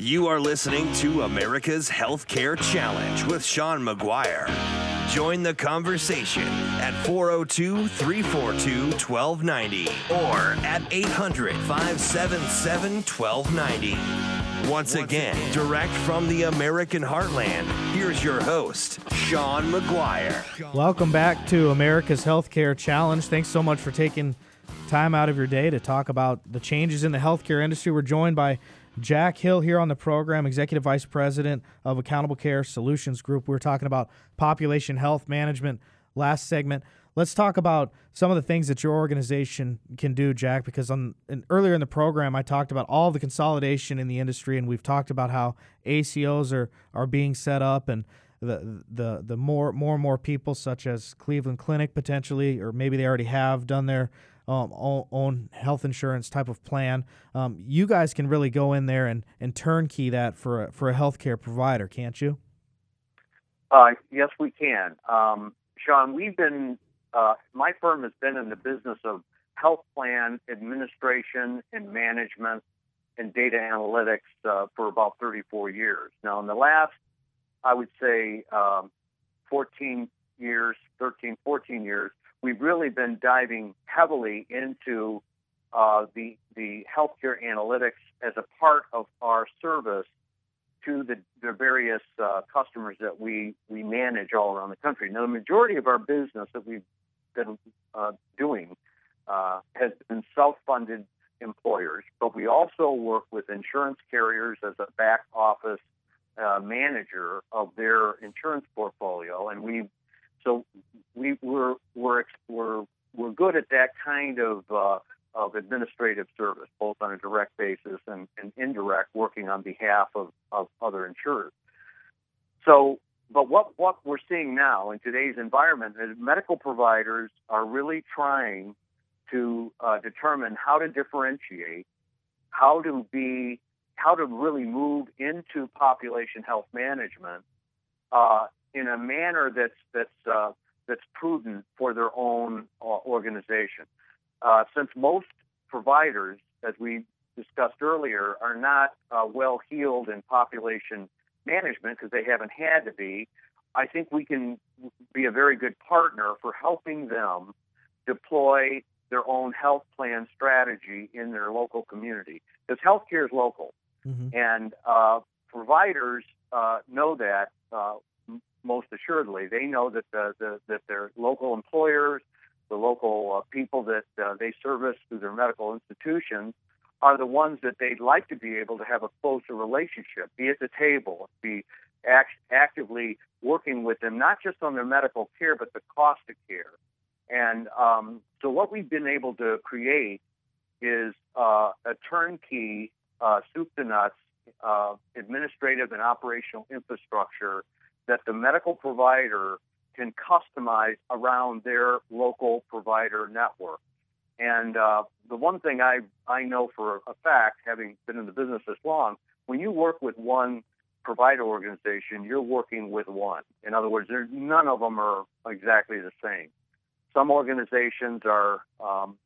You are listening to America's Healthcare Challenge with Sean McGuire. Join the conversation at 402 342 1290 or at 800 577 1290. Once again, direct from the American heartland, here's your host, Sean McGuire. Welcome back to America's Healthcare Challenge. Thanks so much for taking time out of your day to talk about the changes in the healthcare industry. We're joined by Jack Hill here on the program, Executive Vice President of Accountable Care Solutions Group. We are talking about population health management last segment. Let's talk about some of the things that your organization can do, Jack, because on earlier in the program I talked about all the consolidation in the industry and we've talked about how ACOs are are being set up and the the the more more and more people such as Cleveland Clinic potentially or maybe they already have done their um, own health insurance type of plan. Um, you guys can really go in there and, and turnkey that for a, for a healthcare provider, can't you? Uh, yes, we can. Um, Sean, we've been, uh, my firm has been in the business of health plan administration and management and data analytics uh, for about 34 years. Now, in the last, I would say, um, 14 years, 13, 14 years, we've really been diving heavily into uh, the the healthcare analytics as a part of our service to the, the various uh, customers that we we manage all around the country. Now, the majority of our business that we've been uh, doing uh, has been self-funded employers, but we also work with insurance carriers as a back office uh, manager of their insurance portfolio, and we've so we, we're, we're, we're, we're good at that kind of, uh, of administrative service, both on a direct basis and, and indirect, working on behalf of, of other insurers. So, but what, what we're seeing now in today's environment is medical providers are really trying to uh, determine how to differentiate, how to be, how to really move into population health management uh, in a manner that's that's uh, that's prudent for their own uh, organization. Uh, since most providers, as we discussed earlier, are not uh, well heeled in population management because they haven't had to be, I think we can be a very good partner for helping them deploy their own health plan strategy in their local community. Because healthcare is local, mm-hmm. and uh, providers uh, know that uh, most assuredly. They know that the, the that their local employers, the local uh, people that uh, they service through their medical institutions, are the ones that they'd like to be able to have a closer relationship, be at the table, be act- actively working with them, not just on their medical care, but the cost of care. And um, so, what we've been able to create is uh, a turnkey, uh, soup to nuts, uh, administrative and operational infrastructure that the medical provider can customize around their local provider network. And uh, the one thing I, I know for a fact, having been in the business this long, when you work with one provider organization, you're working with one. In other words, none of them are exactly the same. Some organizations are um,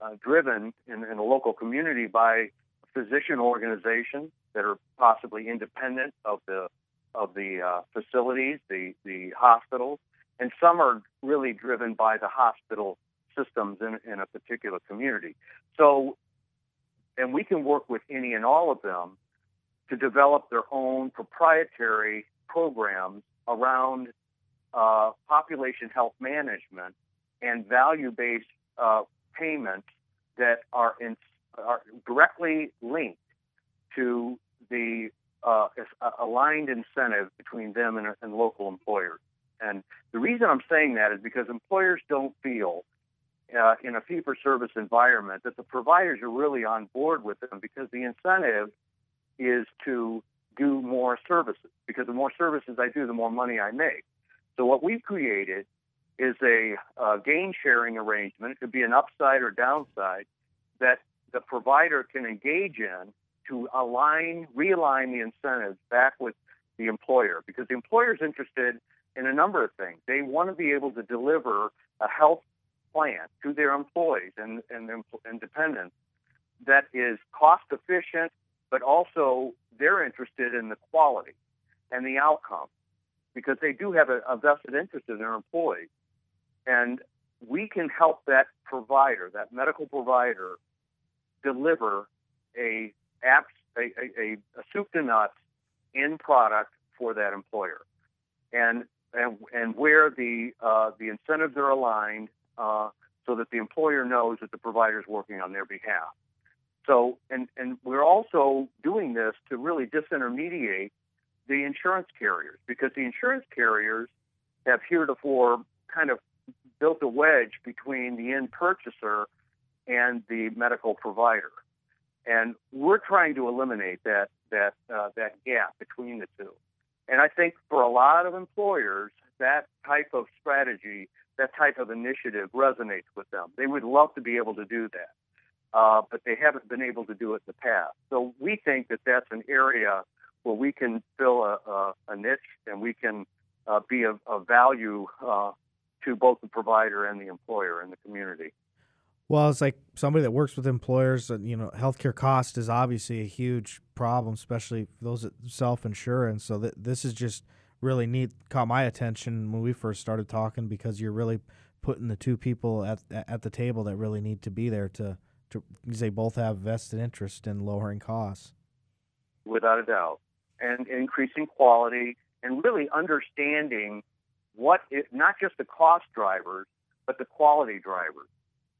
uh, driven in, in a local community by physician organizations that are possibly independent of the of the uh, facilities, the, the hospitals, and some are really driven by the hospital systems in, in a particular community. So, and we can work with any and all of them to develop their own proprietary programs around uh, population health management and value-based uh, payments that are, in, are directly linked to the uh, aligned incentive between them and, and local employers. And the reason I'm saying that is because employers don't feel uh, in a fee for service environment that the providers are really on board with them because the incentive is to do more services. Because the more services I do, the more money I make. So what we've created is a uh, gain sharing arrangement. It could be an upside or downside that the provider can engage in to align, realign the incentives back with the employer because the employer is interested in a number of things. They want to be able to deliver a health plan to their employees and, and, dependents that is cost efficient, but also they're interested in the quality and the outcome because they do have a, a vested interest in their employees. And we can help that provider, that medical provider, deliver a apps, a, a, a soup to nuts in product for that employer, and and and where the uh, the incentives are aligned, uh, so that the employer knows that the provider is working on their behalf. So, and and we're also doing this to really disintermediate the insurance carriers because the insurance carriers have heretofore kind of built a wedge between the end purchaser and the medical provider, and we're trying to eliminate that that uh, that gap between the two. And I think for a lot of employers, that type of strategy, that type of initiative resonates with them. They would love to be able to do that, uh, but they haven't been able to do it in the past. So we think that that's an area where we can fill a, a, a niche and we can uh, be of, of value uh, to both the provider and the employer in the community. Well, it's like somebody that works with employers. You know, healthcare cost is obviously a huge problem, especially for those that self insurance. So th- this is just really neat. Caught my attention when we first started talking because you're really putting the two people at at the table that really need to be there to to because they both have vested interest in lowering costs. Without a doubt, and increasing quality, and really understanding what not just the cost drivers, but the quality drivers.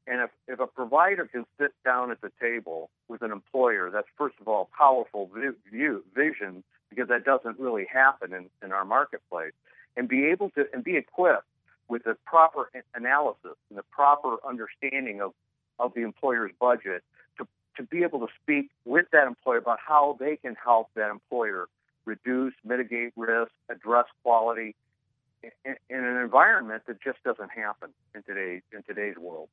And if, if a provider can sit down at the table with an employer, that's first of all powerful view, vision because that doesn't really happen in, in our marketplace, and be able to and be equipped with the proper analysis and the proper understanding of, of the employer's budget to, to be able to speak with that employer about how they can help that employer reduce, mitigate risk, address quality in, in an environment that just doesn't happen in today's in today's world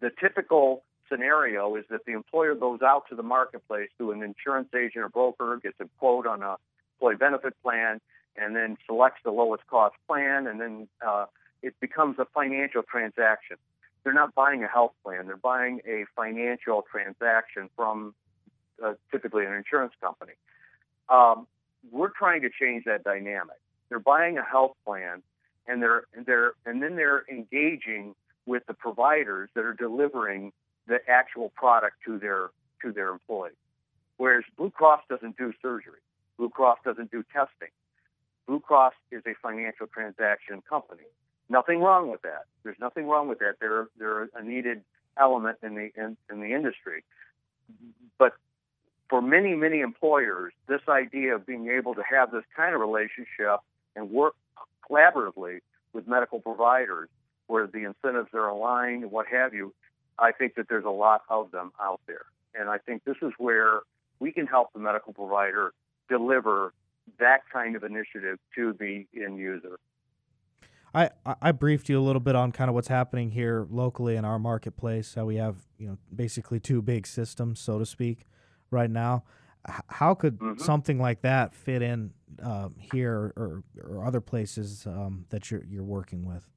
the typical scenario is that the employer goes out to the marketplace through an insurance agent or broker, gets a quote on a employee benefit plan, and then selects the lowest cost plan, and then uh, it becomes a financial transaction. They're not buying a health plan; they're buying a financial transaction from uh, typically an insurance company. Um, we're trying to change that dynamic. They're buying a health plan, and they're and they're and then they're engaging with the providers that are delivering the actual product to their to their employees. Whereas Blue Cross doesn't do surgery, Blue Cross doesn't do testing. Blue Cross is a financial transaction company. Nothing wrong with that. There's nothing wrong with that. They're they're a needed element in the in, in the industry. But for many many employers, this idea of being able to have this kind of relationship and work collaboratively with medical providers where the incentives are aligned what have you, I think that there's a lot of them out there. And I think this is where we can help the medical provider deliver that kind of initiative to the end user. I, I briefed you a little bit on kind of what's happening here locally in our marketplace. How we have you know basically two big systems, so to speak, right now. How could mm-hmm. something like that fit in um, here or, or other places um, that you're you're working with?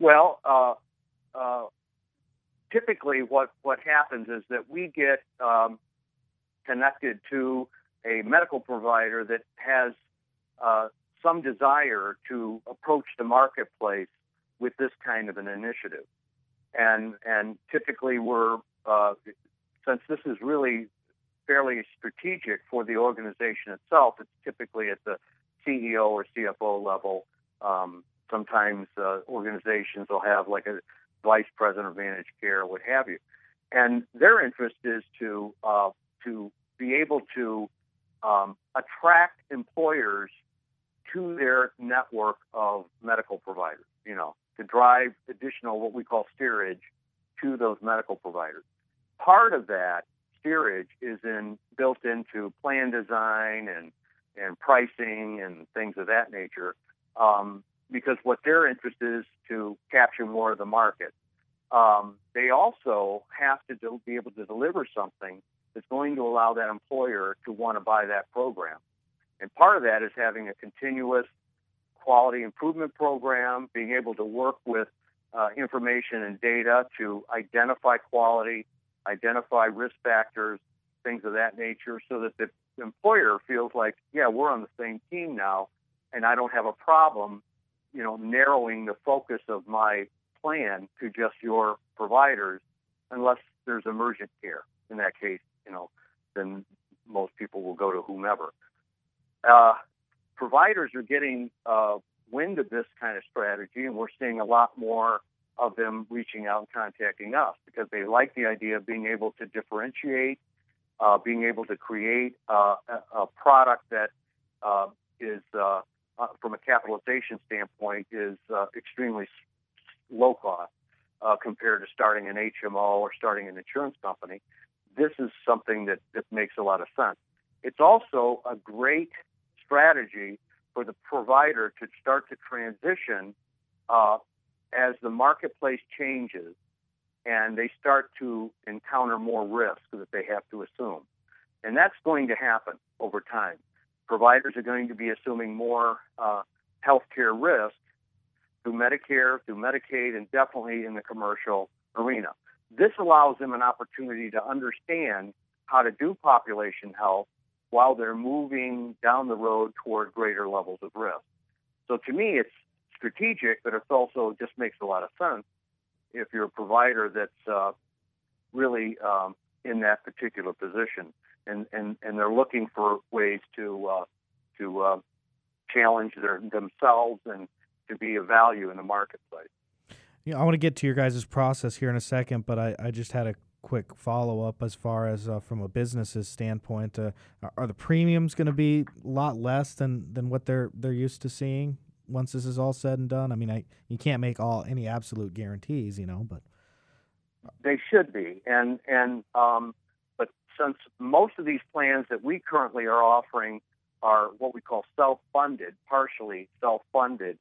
Well, uh, uh, typically what, what happens is that we get um, connected to a medical provider that has uh, some desire to approach the marketplace with this kind of an initiative. And, and typically we're, uh, since this is really fairly strategic for the organization itself, it's typically at the CEO or CFO level um, sometimes uh, organizations will have like a vice president of managed care, what have you, and their interest is to uh, to be able to um, attract employers to their network of medical providers. You know, to drive additional what we call steerage to those medical providers. Part of that steerage is in built into plan design and and pricing and things of that nature. Um, because what their interest is to capture more of the market. Um, they also have to do, be able to deliver something that's going to allow that employer to want to buy that program. And part of that is having a continuous quality improvement program, being able to work with uh, information and data to identify quality, identify risk factors, things of that nature, so that the employer feels like, yeah, we're on the same team now, and I don't have a problem, you know, narrowing the focus of my plan to just your providers, unless there's emergent care. In that case, you know, then most people will go to whomever. Uh, providers are getting uh, wind of this kind of strategy, and we're seeing a lot more of them reaching out and contacting us because they like the idea of being able to differentiate, uh, being able to create uh, a, a, product that uh, is, uh, uh, from a capitalization standpoint, is uh, extremely low cost compared to starting an HMO or starting an insurance company. This is something that, that makes a lot of sense. It's also a great strategy for the provider to start to transition uh, as the marketplace changes and they start to encounter more risk that they have to assume. And that's going to happen over time. Providers are going to be assuming more uh, healthcare risk through Medicare, through Medicaid, and definitely in the commercial arena. This allows them an opportunity to understand how to do population health while they're moving down the road toward greater levels of risk. So to me, it's strategic, but it also just makes a lot of sense if you're a provider that's uh, really um, in that particular position, and, and, and they're looking for ways to uh, to uh, challenge their, themselves and to be of value in the marketplace. Yeah, I want to get to your guys' process here in a second, but I, I just had a quick follow up as far as uh, from a business's standpoint. Uh, are the premiums going to be a lot less than, than what they're they're used to seeing once this is all said and done? I mean, I you can't make all any absolute guarantees, you know, but they should be. And and um, but since most of these plans that we currently are offering are what we call self-funded, partially self-funded,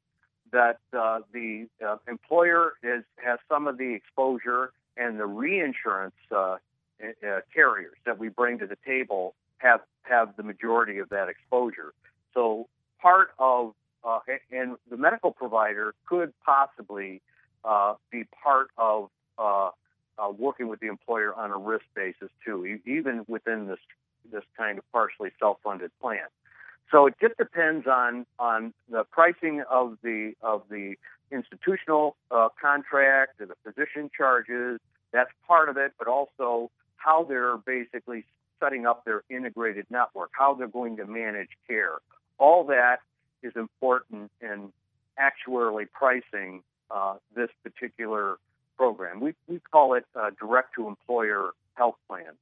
that uh, the uh, employer is has some of the exposure and the reinsurance uh, uh, carriers that we bring to the table have have the majority of that exposure. So part of uh, and the medical provider could possibly uh, be part of uh, working with the employer on a risk basis too, even within this this kind of partially self-funded plan. So it just depends on on the pricing of the of the institutional uh, contract, the physician charges. That's part of it, but also how they're basically setting up their integrated network, how they're going to manage care. All that is important in actuarially pricing uh, this particular program. We, we call it direct to employer health plan,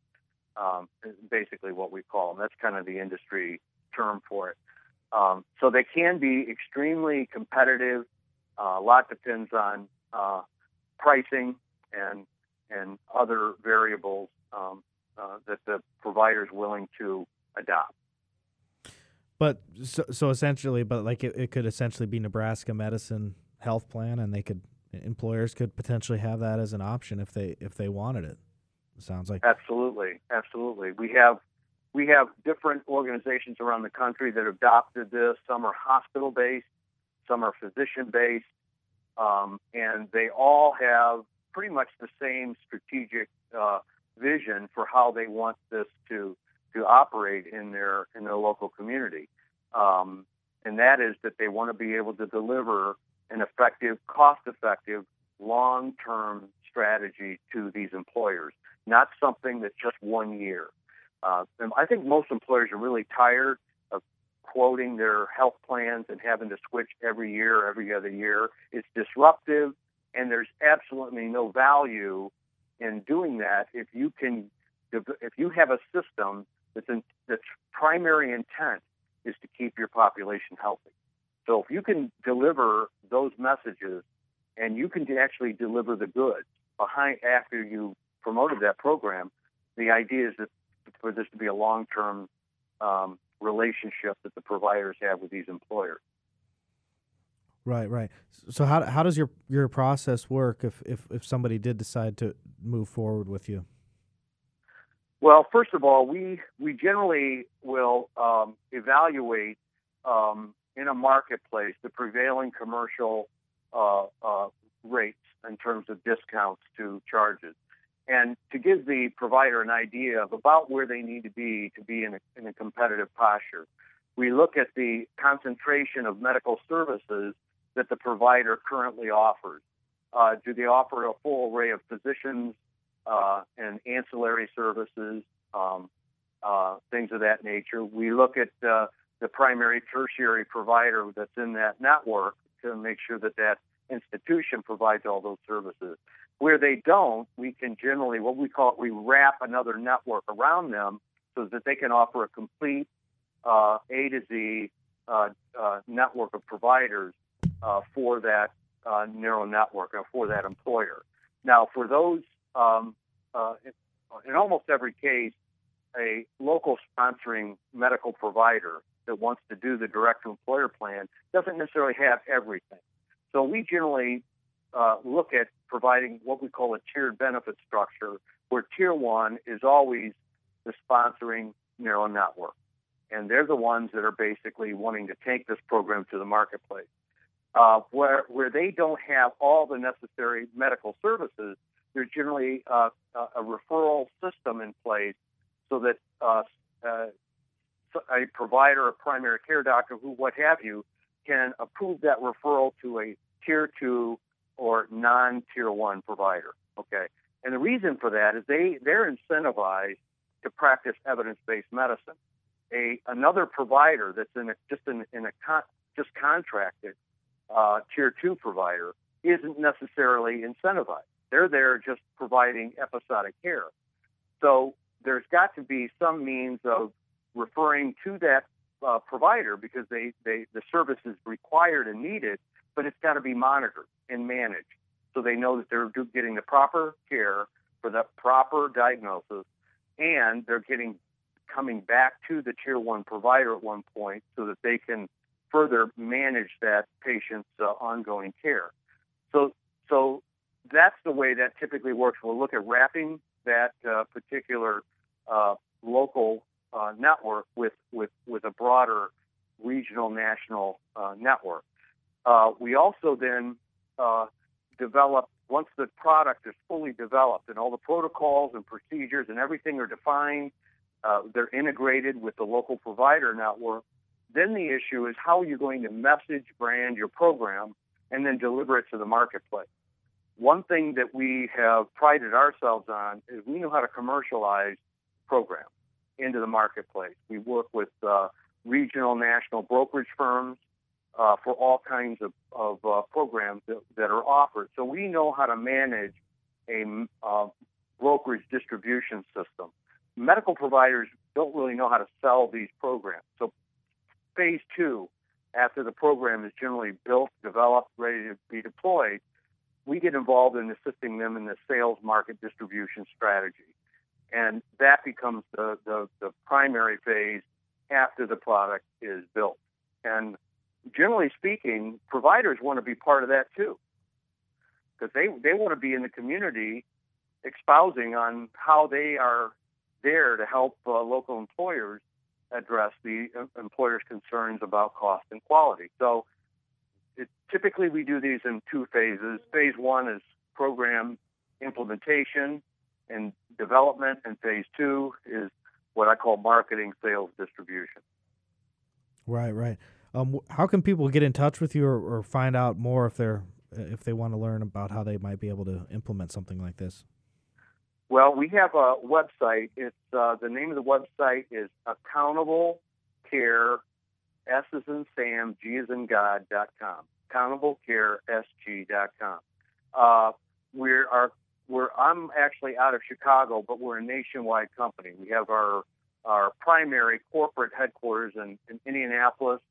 um, basically what we call them. That's kind of the industry term for it. Um, so they can be extremely competitive. Uh, a lot depends on uh, pricing and and other variables um, uh, that the provider is willing to adopt. But so, so essentially, but like it, it could essentially be Nebraska Medicine Health Plan, and they could employers could potentially have that as an option if they if they wanted it. it sounds like absolutely, absolutely. We have we have different organizations around the country that have adopted this. Some are hospital based, some are physician based, um, and they all have pretty much the same strategic uh, vision for how they want this to to operate in their in their local community, um, and that is that they want to be able to deliver an effective, cost-effective, long-term strategy to these employers, not something that's just one year. Uh, I think most employers are really tired of quoting their health plans and having to switch every year, every other year. It's disruptive, and there's absolutely no value in doing that if you can if you have a system that's, in, that's primary intent is to keep your population healthy. So if you can deliver those messages and you can actually deliver the goods behind after you promoted that program, the idea is that for this to be a long-term um, relationship that the providers have with these employers. Right, right. So how how does your your process work if if if somebody did decide to move forward with you? Well, first of all, we we generally will um, evaluate um, in a marketplace the prevailing commercial uh, uh, rates in terms of discounts to charges, and to give the provider an idea of about where they need to be to be in a, in a competitive posture. We look at the concentration of medical services that the provider currently offers. Uh, do they offer a full array of physicians uh, and ancillary services, um, uh, things of that nature? We look at uh, the primary, tertiary provider that's in that network to make sure that that institution provides all those services. Where they don't, we can generally, what we call it, we wrap another network around them so that they can offer a complete uh, A to Z uh, uh, network of providers uh, for that uh, narrow network or for that employer. Now, for those, um, uh, in almost every case, a local sponsoring medical provider that wants to do the direct to employer plan doesn't necessarily have everything. So we generally uh, look at providing what we call a tiered benefit structure, where tier one is always the sponsoring narrow network. And they're the ones that are basically wanting to take this program to the marketplace. Uh, where, where they don't have all the necessary medical services, there's generally uh, a referral system in place so that uh, uh, a provider, a primary care doctor, who what have you, can approve that referral to a tier two or non-tier one provider. Okay, and the reason for that is they they're incentivized to practice evidence-based medicine. A another provider that's in a, just in, in a con, just contracted uh, tier two provider isn't necessarily incentivized. They're there just providing episodic care. So there's got to be some means of referring to that uh, provider because they, they the service is required and needed, but it's got to be monitored and managed so they know that they're getting the proper care for the proper diagnosis and they're getting coming back to the tier one provider at one point so that they can further manage that patient's uh, ongoing care. So, so that's the way that typically works. We'll look at wrapping that uh, particular uh, local uh, network with, with, with a broader regional national uh, network. Uh, we also then uh, develop, once the product is fully developed and all the protocols and procedures and everything are defined, uh, they're integrated with the local provider network, then the issue is how are you going to message, brand your program, and then deliver it to the marketplace. One thing that we have prided ourselves on is we know how to commercialize programs into the marketplace. We work with uh, regional, national brokerage firms uh, for all kinds of, of uh, programs that, that, are offered. So we know how to manage a uh, brokerage distribution system. Medical providers don't really know how to sell these programs. So phase two, after the program is generally built, developed, ready to be deployed, we get involved in assisting them in the sales market distribution strategy and that becomes the, the, the primary phase after the product is built. And generally speaking, providers want to be part of that too, because they they want to be in the community, espousing on how they are there to help uh, local employers address the uh, employer's concerns about cost and quality. So, it, typically we do these in two phases. Phase one is program implementation, and development, and phase two is what I call marketing, sales, distribution. Right, right. Um, how can people get in touch with you or, or find out more if they're if they want to learn about how they might be able to implement something like this? Well, we have a website. It's uh, the name of the website is Accountable Care S is in Sam, G is in God dot com. Accountable Care SG dot com. Uh, we're our we're I'm actually out of Chicago, but we're a nationwide company. We have our our primary corporate headquarters in, in Indianapolis.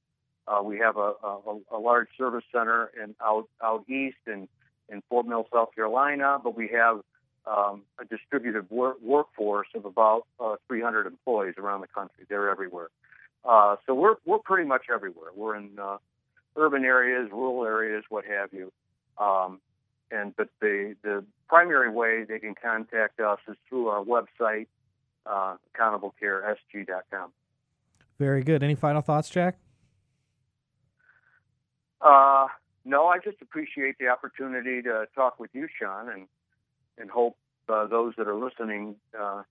Uh, we have a, a, a, large service center in out out east in in Fort Mill, South Carolina, but we have um, a distributed work, workforce of about uh, 300 employees around the country. They're everywhere. Uh, so we're we're pretty much everywhere. We're in uh, urban areas, rural areas, what have you. Um, and but the the primary way they can contact us is through our website, uh, accountablecaresg.com. Very good. Any final thoughts, Jack? Uh, no, I just appreciate the opportunity to talk with you, Sean, and and hope uh, those that are listening uh,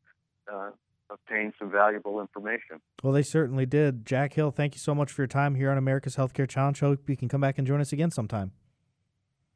uh, obtain some valuable information. Well, they certainly did. Jack Hill, thank you so much for your time here on America's Healthcare Challenge. Hope you can come back and join us again sometime.